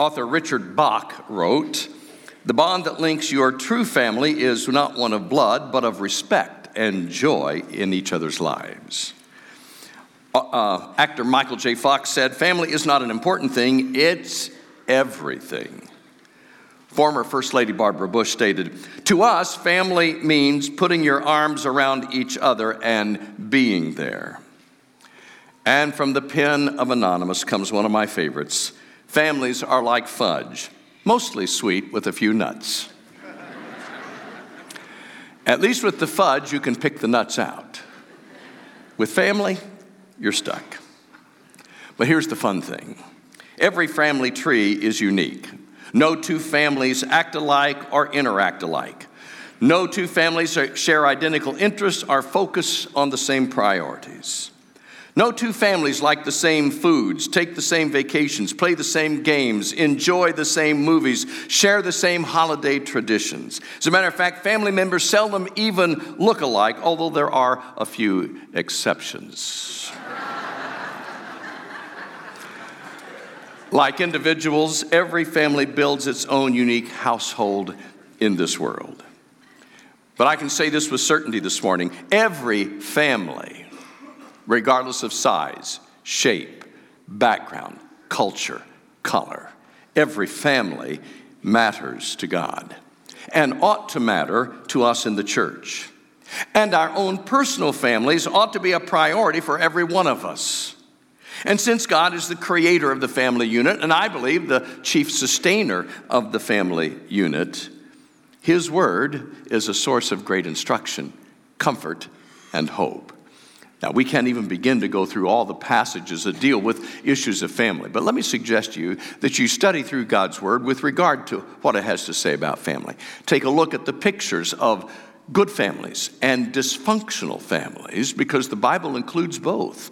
author Richard Bach wrote The bond that links your true family is not one of blood, but of respect and joy in each other's lives. Uh, uh, actor Michael J. Fox said, Family is not an important thing, it's everything. Former First Lady Barbara Bush stated, To us, family means putting your arms around each other and being there. And from the pen of Anonymous comes one of my favorites Families are like fudge, mostly sweet with a few nuts. At least with the fudge, you can pick the nuts out. With family, you're stuck. But here's the fun thing every family tree is unique. No two families act alike or interact alike. No two families share identical interests or focus on the same priorities. No two families like the same foods, take the same vacations, play the same games, enjoy the same movies, share the same holiday traditions. As a matter of fact, family members seldom even look alike, although there are a few exceptions. Like individuals, every family builds its own unique household in this world. But I can say this with certainty this morning every family, regardless of size, shape, background, culture, color, every family matters to God and ought to matter to us in the church. And our own personal families ought to be a priority for every one of us. And since God is the creator of the family unit, and I believe the chief sustainer of the family unit, His word is a source of great instruction, comfort, and hope. Now, we can't even begin to go through all the passages that deal with issues of family, but let me suggest to you that you study through God's Word with regard to what it has to say about family. Take a look at the pictures of good families and dysfunctional families because the Bible includes both.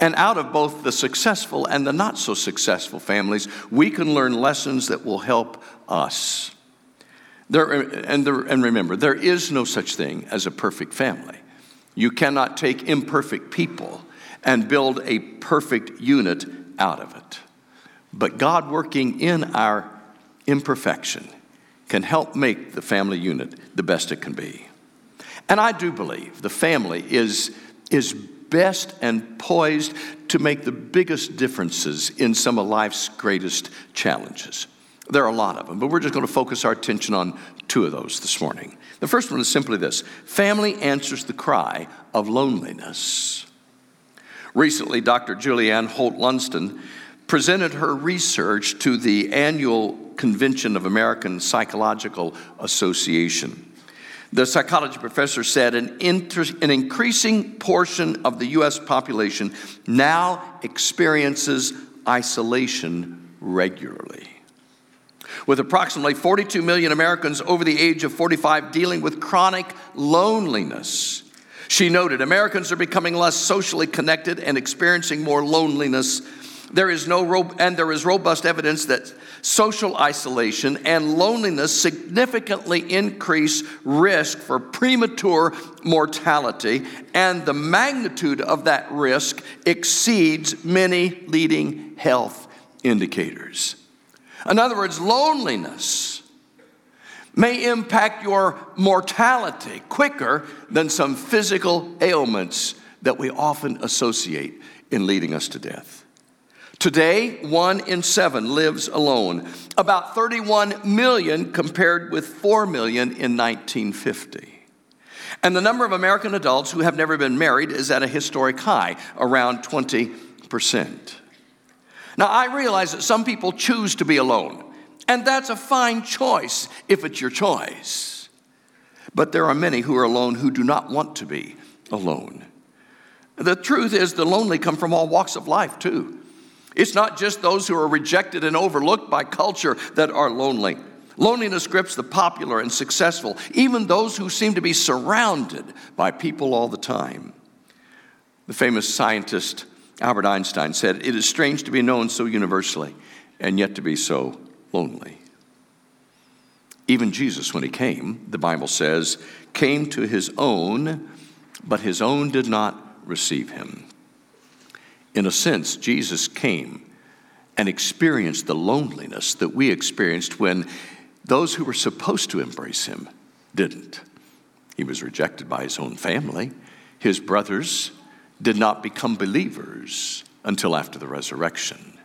And out of both the successful and the not so successful families, we can learn lessons that will help us. There, and, there, and remember, there is no such thing as a perfect family. You cannot take imperfect people and build a perfect unit out of it. But God, working in our imperfection, can help make the family unit the best it can be. And I do believe the family is, is best and poised to make the biggest differences in some of life's greatest challenges. There are a lot of them, but we're just going to focus our attention on two of those this morning. The first one is simply this family answers the cry of loneliness. Recently, Dr. Julianne Holt Lunstad presented her research to the annual convention of American Psychological Association. The psychology professor said an, inter- an increasing portion of the US population now experiences isolation regularly. With approximately 42 million Americans over the age of 45 dealing with chronic loneliness, she noted Americans are becoming less socially connected and experiencing more loneliness there is no ro- and there is robust evidence that social isolation and loneliness significantly increase risk for premature mortality, and the magnitude of that risk exceeds many leading health indicators. In other words, loneliness may impact your mortality quicker than some physical ailments that we often associate in leading us to death. Today, one in seven lives alone, about 31 million compared with 4 million in 1950. And the number of American adults who have never been married is at a historic high, around 20%. Now, I realize that some people choose to be alone, and that's a fine choice if it's your choice. But there are many who are alone who do not want to be alone. The truth is, the lonely come from all walks of life, too. It's not just those who are rejected and overlooked by culture that are lonely. Loneliness grips the popular and successful, even those who seem to be surrounded by people all the time. The famous scientist Albert Einstein said, It is strange to be known so universally and yet to be so lonely. Even Jesus, when he came, the Bible says, came to his own, but his own did not receive him. In a sense, Jesus came and experienced the loneliness that we experienced when those who were supposed to embrace him didn't. He was rejected by his own family. His brothers did not become believers until after the resurrection.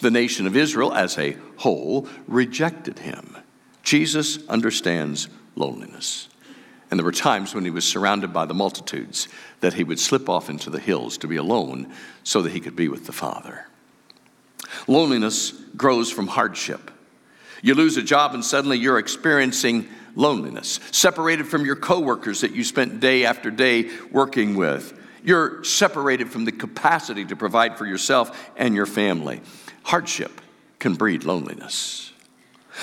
The nation of Israel as a whole rejected him. Jesus understands loneliness. And there were times when he was surrounded by the multitudes that he would slip off into the hills to be alone so that he could be with the Father. Loneliness grows from hardship. You lose a job and suddenly you're experiencing loneliness, separated from your coworkers that you spent day after day working with. You're separated from the capacity to provide for yourself and your family. Hardship can breed loneliness.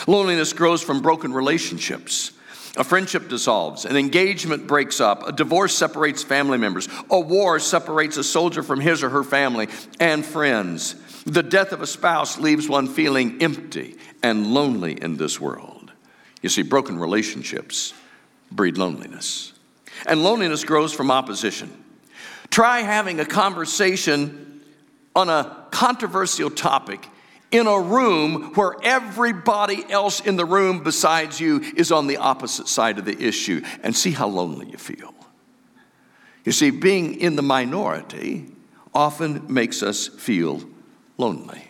Loneliness grows from broken relationships. A friendship dissolves, an engagement breaks up, a divorce separates family members, a war separates a soldier from his or her family and friends. The death of a spouse leaves one feeling empty and lonely in this world. You see, broken relationships breed loneliness. And loneliness grows from opposition. Try having a conversation on a controversial topic in a room where everybody else in the room besides you is on the opposite side of the issue and see how lonely you feel. You see, being in the minority often makes us feel lonely.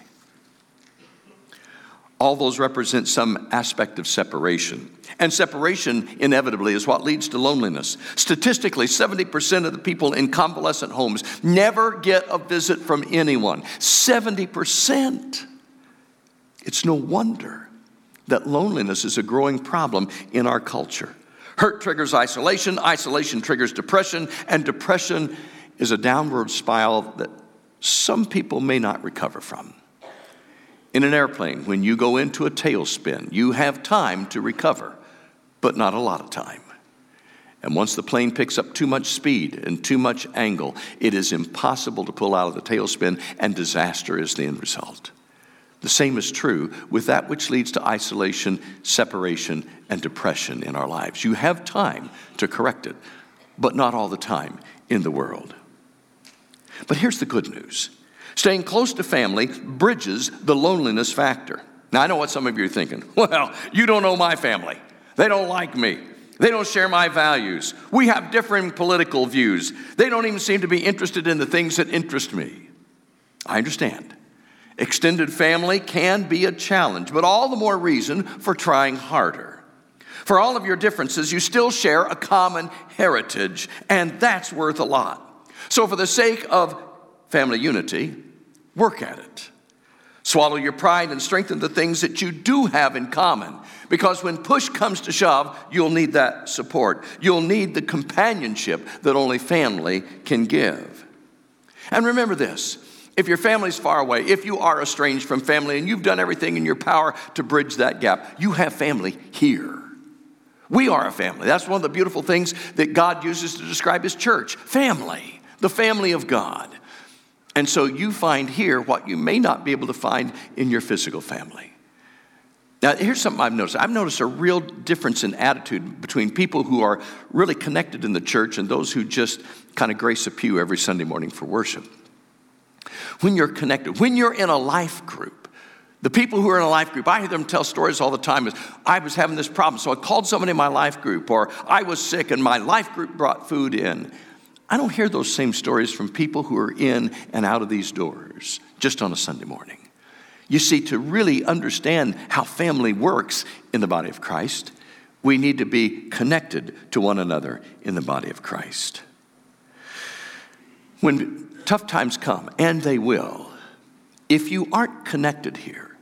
All those represent some aspect of separation. And separation, inevitably, is what leads to loneliness. Statistically, 70% of the people in convalescent homes never get a visit from anyone. 70%. It's no wonder that loneliness is a growing problem in our culture. Hurt triggers isolation, isolation triggers depression, and depression is a downward spiral that some people may not recover from. In an airplane, when you go into a tailspin, you have time to recover, but not a lot of time. And once the plane picks up too much speed and too much angle, it is impossible to pull out of the tailspin, and disaster is the end result. The same is true with that which leads to isolation, separation, and depression in our lives. You have time to correct it, but not all the time in the world. But here's the good news staying close to family bridges the loneliness factor. Now, I know what some of you are thinking. Well, you don't know my family, they don't like me. They don't share my values. We have differing political views. They don't even seem to be interested in the things that interest me. I understand. Extended family can be a challenge, but all the more reason for trying harder. For all of your differences, you still share a common heritage, and that's worth a lot. So, for the sake of family unity, work at it. Swallow your pride and strengthen the things that you do have in common. Because when push comes to shove, you'll need that support. You'll need the companionship that only family can give. And remember this if your family's far away, if you are estranged from family and you've done everything in your power to bridge that gap, you have family here. We are a family. That's one of the beautiful things that God uses to describe His church family, the family of God. And so you find here what you may not be able to find in your physical family. Now, here's something I've noticed. I've noticed a real difference in attitude between people who are really connected in the church and those who just kind of grace a pew every Sunday morning for worship when you're connected, when you're in a life group. The people who are in a life group, I hear them tell stories all the time. Is I was having this problem, so I called somebody in my life group, or I was sick and my life group brought food in. I don't hear those same stories from people who are in and out of these doors just on a Sunday morning. You see, to really understand how family works in the body of Christ, we need to be connected to one another in the body of Christ. When tough times come, and they will, if you aren't connected here,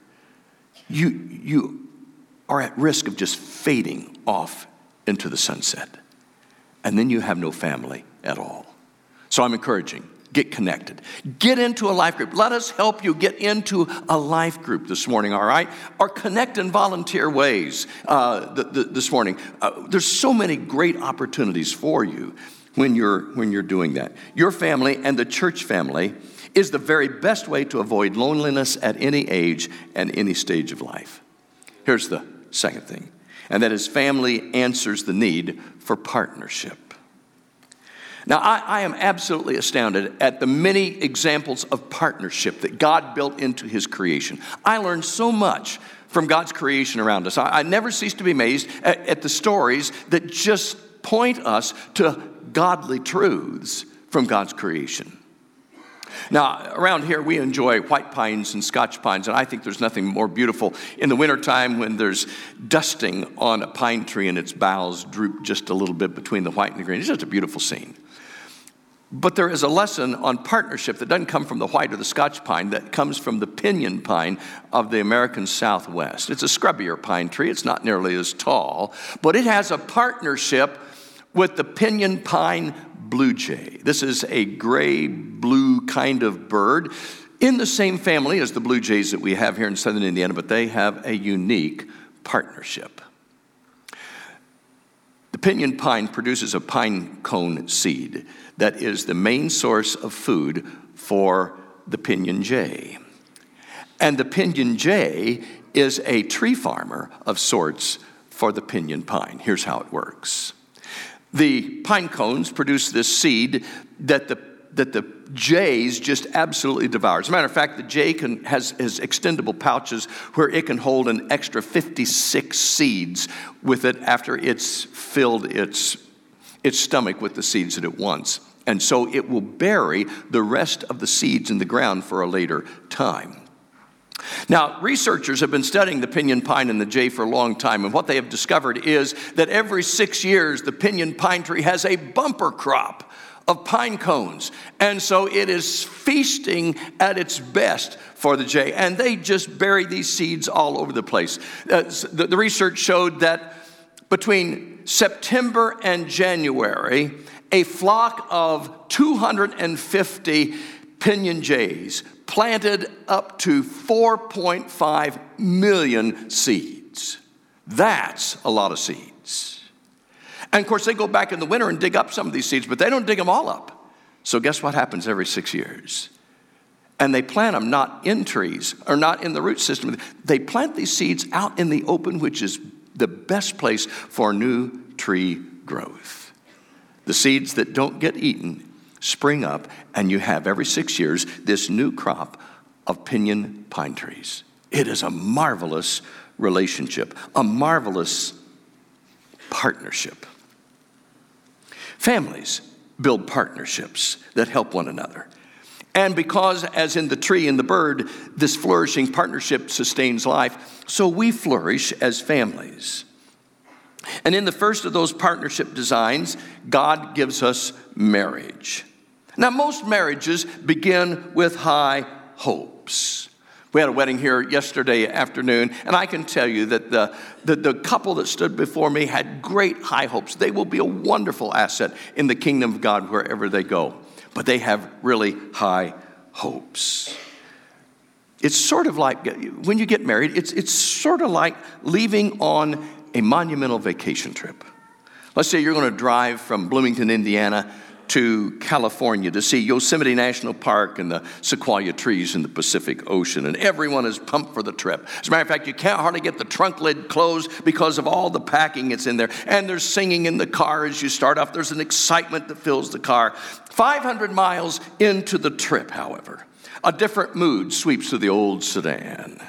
you, you are at risk of just fading off into the sunset. And then you have no family at all. So I'm encouraging get connected. Get into a life group. Let us help you get into a life group this morning, all right? Or connect in volunteer ways uh, th- th- this morning. Uh, there's so many great opportunities for you when you're, when you're doing that. Your family and the church family is the very best way to avoid loneliness at any age and any stage of life. Here's the second thing, and that is family answers the need for partnership. Now, I, I, am absolutely astounded at the many examples of partnership that God built into His creation. I learned so much from God's creation around us. I, I never cease to be amazed at, at the stories that just point us to godly truths from God's creation. Now, around here, we enjoy white pines and scotch pines, and I think there's nothing more beautiful in the wintertime when there's dusting on a pine tree and its boughs droop just a little bit between the white and the green. It's just a beautiful scene. But there is a lesson on partnership that doesn't come from the white or the Scotch pine, that comes from the pinyon pine of the American Southwest. It's a scrubbier pine tree, it's not nearly as tall, but it has a partnership with the pinyon pine blue jay. This is a gray blue kind of bird in the same family as the blue jays that we have here in southern Indiana, but they have a unique partnership. Pinyon pine produces a pine cone seed that is the main source of food for the pinyon jay. And the pinyon jay is a tree farmer of sorts for the pinyon pine. Here's how it works the pine cones produce this seed that the that the jays just absolutely devour. As a matter of fact, the jay can, has, has extendable pouches where it can hold an extra 56 seeds with it after it's filled its, its stomach with the seeds that it wants. And so it will bury the rest of the seeds in the ground for a later time. Now, researchers have been studying the pinyon pine and the jay for a long time, and what they have discovered is that every six years, the pinyon pine tree has a bumper crop of pine cones. And so it is feasting at its best for the jay. And they just bury these seeds all over the place. Uh, the, the research showed that between September and January, a flock of 250 pinyon jays planted up to 4.5 million seeds. That's a lot of seeds. And of course, they go back in the winter and dig up some of these seeds, but they don't dig them all up. So, guess what happens every six years? And they plant them not in trees or not in the root system. They plant these seeds out in the open, which is the best place for new tree growth. The seeds that don't get eaten spring up, and you have every six years this new crop of pinyon pine trees. It is a marvelous relationship, a marvelous partnership. Families build partnerships that help one another. And because, as in the tree and the bird, this flourishing partnership sustains life, so we flourish as families. And in the first of those partnership designs, God gives us marriage. Now, most marriages begin with high hopes. We had a wedding here yesterday afternoon, and I can tell you that the, the, the, couple that stood before me had great high hopes. They will be a wonderful asset in the kingdom of God wherever they go, but they have really high hopes. It's sort of like when you get married, it's, it's sort of like leaving on a monumental vacation trip. Let's say you're going to drive from Bloomington, Indiana to California to see Yosemite National Park and the sequoia trees in the Pacific Ocean, and everyone is pumped for the trip. As a matter of fact, you can't hardly get the trunk lid closed because of all the packing that's in there. And there's singing in the car as you start off, there's an excitement that fills the car. 500 miles into the trip, however, a different mood sweeps through the old sedan.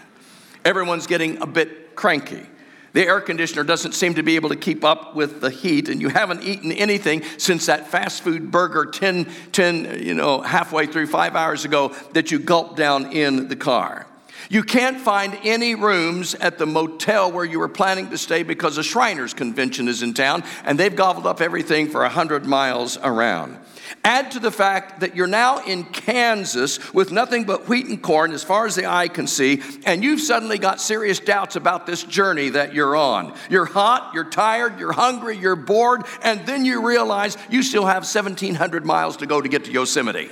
Everyone's getting a bit cranky. The air conditioner doesn't seem to be able to keep up with the heat, and you haven't eaten anything since that fast food burger 10, 10 you know, halfway through five hours ago that you gulped down in the car. You can't find any rooms at the motel where you were planning to stay because a Shriners convention is in town and they've gobbled up everything for 100 miles around. Add to the fact that you're now in Kansas with nothing but wheat and corn as far as the eye can see, and you've suddenly got serious doubts about this journey that you're on. You're hot, you're tired, you're hungry, you're bored, and then you realize you still have 1,700 miles to go to get to Yosemite.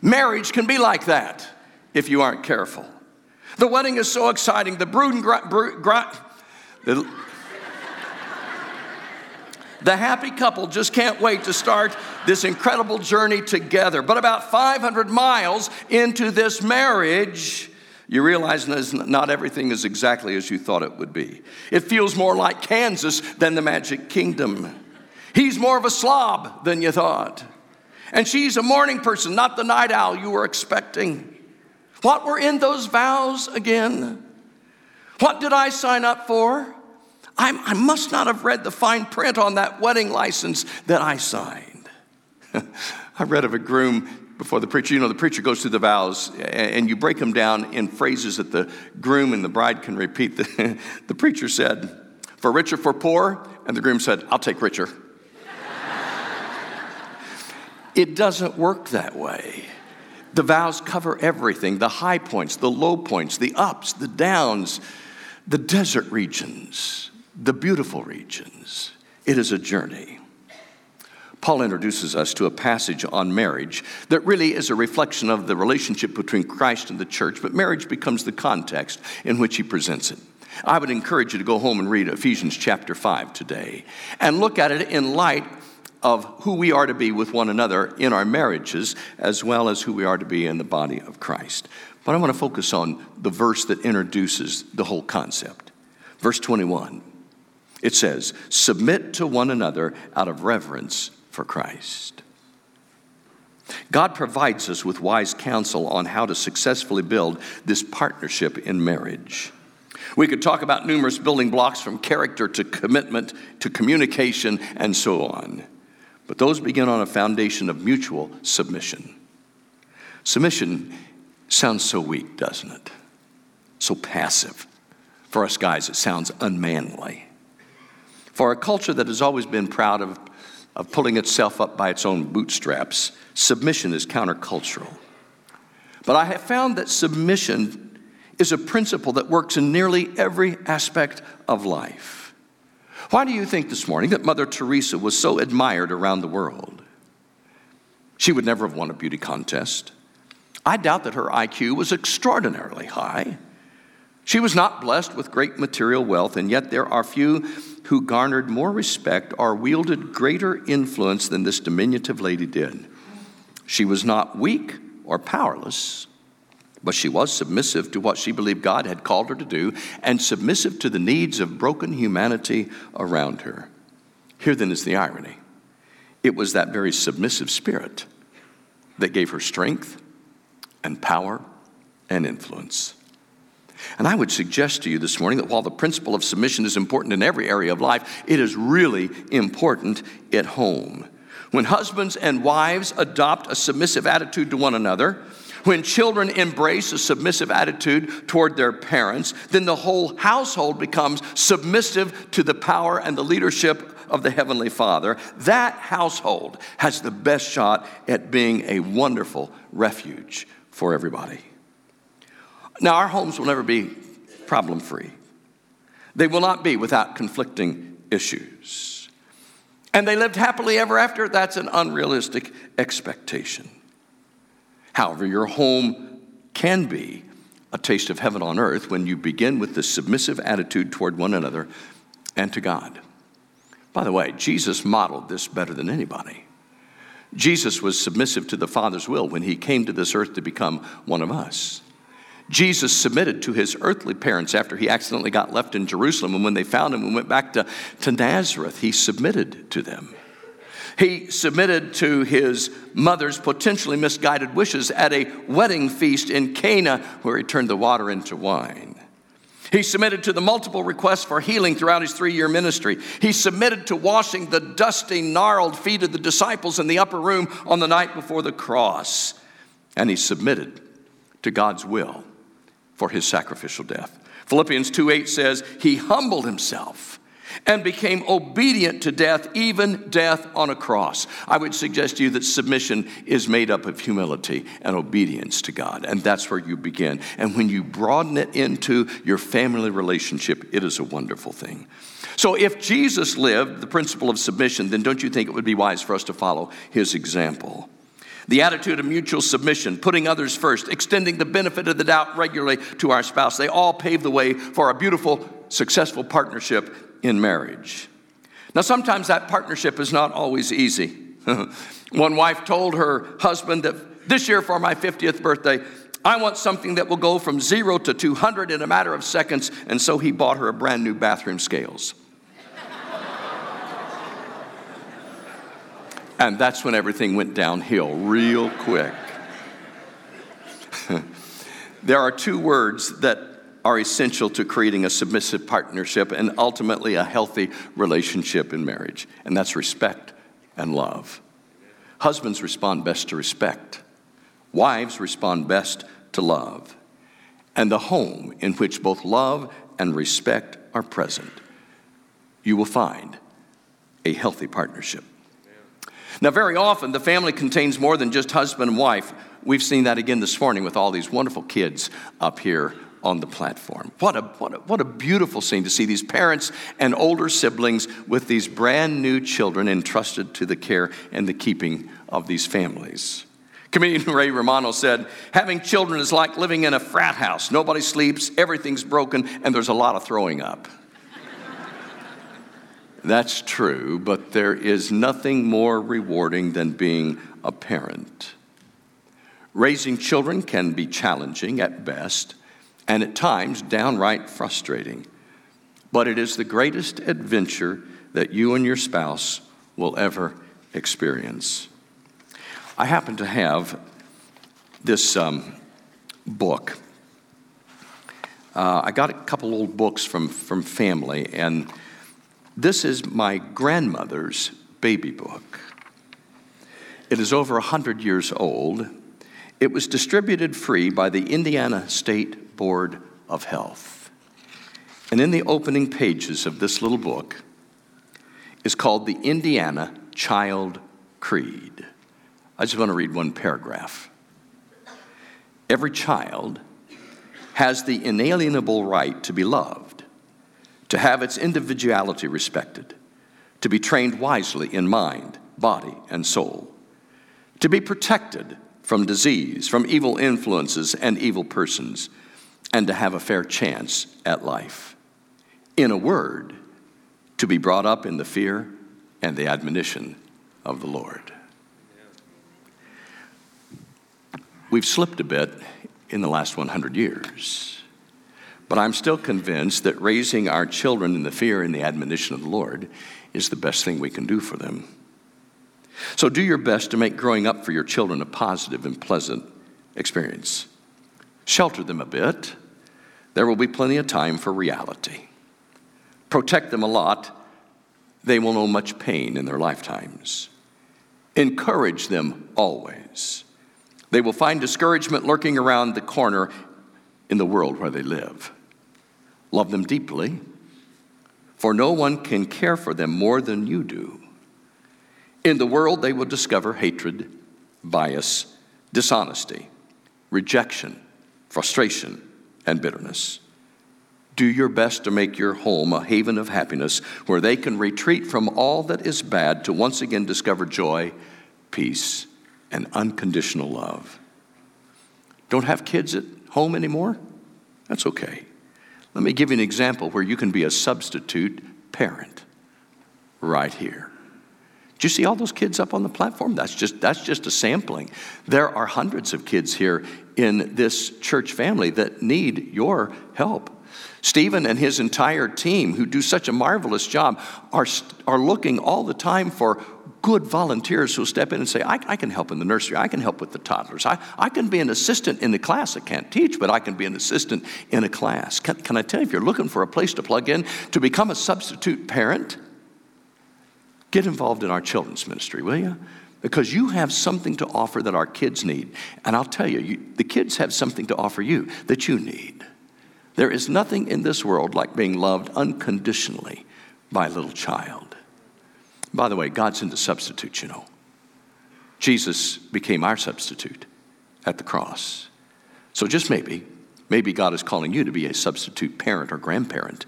Marriage can be like that if you aren't careful. The wedding is so exciting. The brood and gra- the, the happy couple just can't wait to start this incredible journey together. But about 500 miles into this marriage, you realize not everything is exactly as you thought it would be. It feels more like Kansas than the Magic Kingdom. He's more of a slob than you thought. And she's a morning person, not the night owl you were expecting. What were in those vows again? What did I sign up for? I, I must not have read the fine print on that wedding license that I signed. I read of a groom before the preacher. You know, the preacher goes through the vows and you break them down in phrases that the groom and the bride can repeat. The, the preacher said, For richer, for poor? And the groom said, I'll take richer. It doesn't work that way. The vows cover everything the high points, the low points, the ups, the downs, the desert regions, the beautiful regions. It is a journey. Paul introduces us to a passage on marriage that really is a reflection of the relationship between Christ and the church, but marriage becomes the context in which he presents it. I would encourage you to go home and read Ephesians chapter 5 today and look at it in light of who we are to be with one another in our marriages, as well as who we are to be in the body of Christ. But I want to focus on the verse that introduces the whole concept. Verse 21, it says, Submit to one another out of reverence for Christ. God provides us with wise counsel on how to successfully build this partnership in marriage. We could talk about numerous building blocks from character to commitment to communication and so on. But those begin on a foundation of mutual submission. Submission sounds so weak, doesn't it? So passive. For us guys, it sounds unmanly. For a culture that has always been proud of, of pulling itself up by its own bootstraps, submission is countercultural. But I have found that submission is a principle that works in nearly every aspect of life. Why do you think this morning that Mother Teresa was so admired around the world? She would never have won a beauty contest. I doubt that her IQ was extraordinarily high. She was not blessed with great material wealth, and yet there are few who garnered more respect or wielded greater influence than this diminutive lady did. She was not weak or powerless, but she was submissive to what she believed God had called her to do and submissive to the needs of broken humanity around her. Here then is the irony it was that very submissive spirit that gave her strength and power and influence. And I would suggest to you this morning that while the principle of submission is important in every area of life, it is really important at home. When husbands and wives adopt a submissive attitude to one another, when children embrace a submissive attitude toward their parents, then the whole household becomes submissive to the power and the leadership of the Heavenly Father. That household has the best shot at being a wonderful refuge for everybody. Now, our homes will never be problem free, they will not be without conflicting issues. And they lived happily ever after. That's an unrealistic expectation. However, your home can be a taste of heaven on earth when you begin with the submissive attitude toward one another and to God. By the way, Jesus modeled this better than anybody. Jesus was submissive to the Father's will when he came to this earth to become one of us. Jesus submitted to his earthly parents after he accidentally got left in Jerusalem, and when they found him and went back to, to Nazareth, he submitted to them. He submitted to his mother's potentially misguided wishes at a wedding feast in Cana where he turned the water into wine. He submitted to the multiple requests for healing throughout his three year ministry. He submitted to washing the dusty, gnarled feet of the disciples in the upper room on the night before the cross. And he submitted to God's will for his sacrificial death. Philippians 2 8 says, He humbled himself and became obedient to death, even death on a cross. I would suggest to you that submission is made up of humility and obedience to God, and that's where you begin. And when you broaden it into your family relationship, it is a wonderful thing. So, if Jesus lived the principle of submission, then don't you think it would be wise for us to follow his example? The attitude of mutual submission, putting others first, extending the benefit of the doubt regularly to our spouse, they all pave the way for a beautiful, successful partnership in marriage. Now, sometimes that partnership is not always easy. One wife told her husband that this year for my 50th birthday, I want something that will go from zero to 200 in a matter of seconds, and so he bought her a brand new bathroom scales. And that's when everything went downhill real quick. there are two words that are essential to creating a submissive partnership and ultimately a healthy relationship in marriage, and that's respect and love. Husbands respond best to respect, wives respond best to love. And the home in which both love and respect are present, you will find a healthy partnership. Now, very often, the family contains more than just husband and wife. We've seen that again this morning with all these wonderful kids up here on the platform. What a, what a, what a beautiful scene to see these parents and older siblings with these brand new children entrusted to the care and the keeping of these families. Comedian Ray Romano said, Having children is like living in a frat house. Nobody sleeps, everything's broken, and there's a lot of throwing up. That's true, but there is nothing more rewarding than being a parent. Raising children can be challenging at best and at times downright frustrating, but it is the greatest adventure that you and your spouse will ever experience. I happen to have this um, book. Uh, I got a couple old books from, from family, and this is my grandmother's baby book. It is over 100 years old. It was distributed free by the Indiana State Board of Health. And in the opening pages of this little book is called the Indiana Child Creed. I just want to read one paragraph. Every child has the inalienable right to be loved to have its individuality respected, to be trained wisely in mind, body, and soul, to be protected from disease, from evil influences and evil persons, and to have a fair chance at life. In a word, to be brought up in the fear and the admonition of the Lord. We've slipped a bit in the last 100 years. But I'm still convinced that raising our children in the fear and the admonition of the Lord is the best thing we can do for them. So do your best to make growing up for your children a positive and pleasant experience. Shelter them a bit. There will be plenty of time for reality. Protect them a lot. They will know much pain in their lifetimes. Encourage them always. They will find discouragement lurking around the corner in the world where they live. Love them deeply, for no one can care for them more than you do. In the world, they will discover hatred, bias, dishonesty, rejection, frustration, and bitterness. Do your best to make your home a haven of happiness where they can retreat from all that is bad to once again discover joy, peace, and unconditional love. Don't have kids at home anymore? That's okay. Let me give you an example where you can be a substitute parent right here. Do you see all those kids up on the platform? That's just, that's just a sampling. There are hundreds of kids here in this church family that need your help. Stephen and his entire team, who do such a marvelous job, are, are looking all the time for good volunteers who'll step in and say, I, I, can help in the nursery, I can help with the toddlers, I, I can be an assistant in the class. I can't teach, but I can be an assistant in a class. Can, can I tell you, if you're looking for a place to plug in to become a substitute parent, get involved in our children's ministry, will you? Because you have something to offer that our kids need. And I'll tell you, you the kids have something to offer you that you need. There is nothing in this world like being loved unconditionally by a little child. By the way, God's into substitute, you know. Jesus became our substitute at the cross. So just maybe, maybe God is calling you to be a substitute parent or grandparent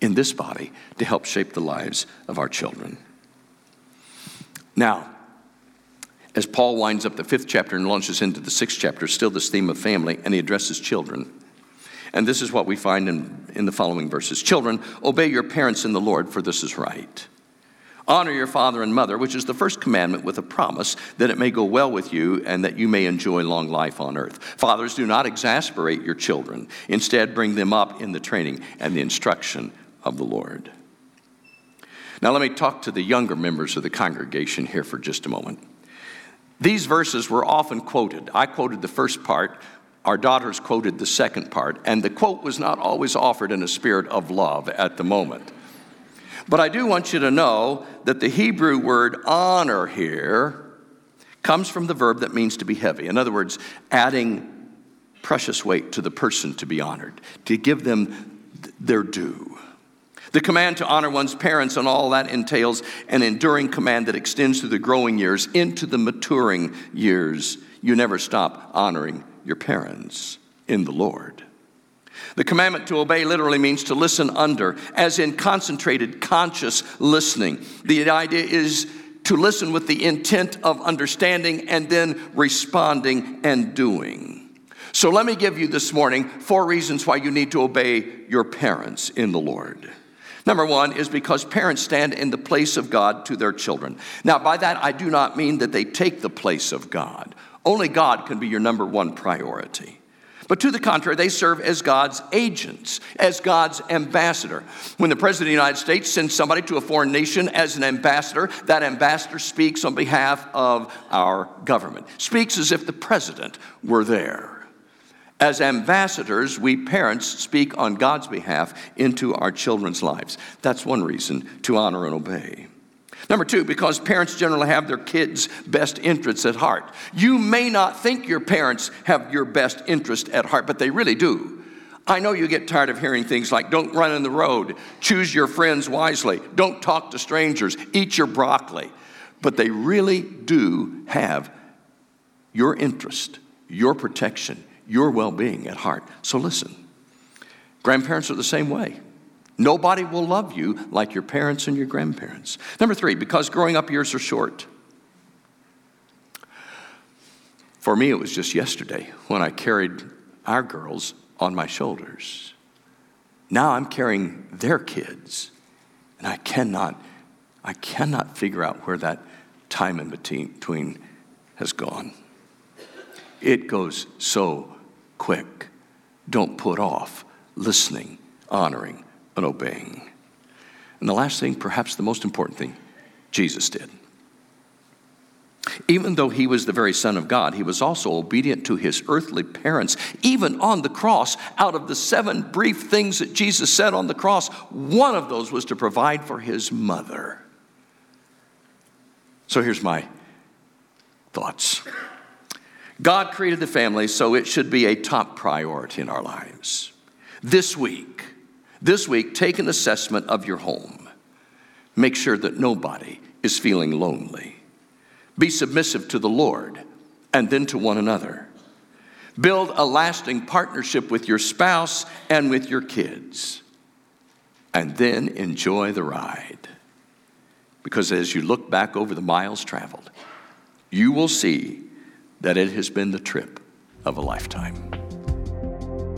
in this body to help shape the lives of our children. Now, as Paul winds up the fifth chapter and launches into the sixth chapter, still this theme of family, and he addresses children. And this is what we find in, in the following verses Children, obey your parents in the Lord, for this is right. Honor your father and mother, which is the first commandment with a promise that it may go well with you and that you may enjoy long life on earth. Fathers, do not exasperate your children. Instead, bring them up in the training and the instruction of the Lord. Now, let me talk to the younger members of the congregation here for just a moment. These verses were often quoted. I quoted the first part, our daughters quoted the second part, and the quote was not always offered in a spirit of love at the moment. But I do want you to know that the Hebrew word honor here comes from the verb that means to be heavy. In other words, adding precious weight to the person to be honored, to give them their due. The command to honor one's parents and all that entails an enduring command that extends through the growing years into the maturing years. You never stop honoring your parents in the Lord. The commandment to obey literally means to listen under, as in concentrated, conscious listening. The idea is to listen with the intent of understanding and then responding and doing. So let me give you this morning four reasons why you need to obey your parents in the Lord. Number one is because parents stand in the place of God to their children. Now, by that, I do not mean that they take the place of God. Only God can be your number one priority. But to the contrary, they serve as God's agents, as God's ambassador. When the President of the United States sends somebody to a foreign nation as an ambassador, that ambassador speaks on behalf of our government, speaks as if the President were there. As ambassadors, we parents speak on God's behalf into our children's lives. That's one reason to honor and obey. Number two, because parents generally have their kids' best interests at heart. You may not think your parents have your best interest at heart, but they really do. I know you get tired of hearing things like don't run in the road, choose your friends wisely, don't talk to strangers, eat your broccoli. But they really do have your interest, your protection, your well being at heart. So listen, grandparents are the same way. Nobody will love you like your parents and your grandparents. Number three, because growing up years are short. For me, it was just yesterday when I carried our girls on my shoulders. Now I'm carrying their kids, and I cannot, I cannot figure out where that time in between has gone. It goes so quick. Don't put off listening, honoring, and obeying. And the last thing, perhaps the most important thing, Jesus did. Even though he was the very Son of God, he was also obedient to his earthly parents. Even on the cross, out of the seven brief things that Jesus said on the cross, one of those was to provide for his mother. So here's my thoughts God created the family, so it should be a top priority in our lives. This week, this week, take an assessment of your home. Make sure that nobody is feeling lonely. Be submissive to the Lord and then to one another. Build a lasting partnership with your spouse and with your kids. And then enjoy the ride. Because as you look back over the miles traveled, you will see that it has been the trip of a lifetime.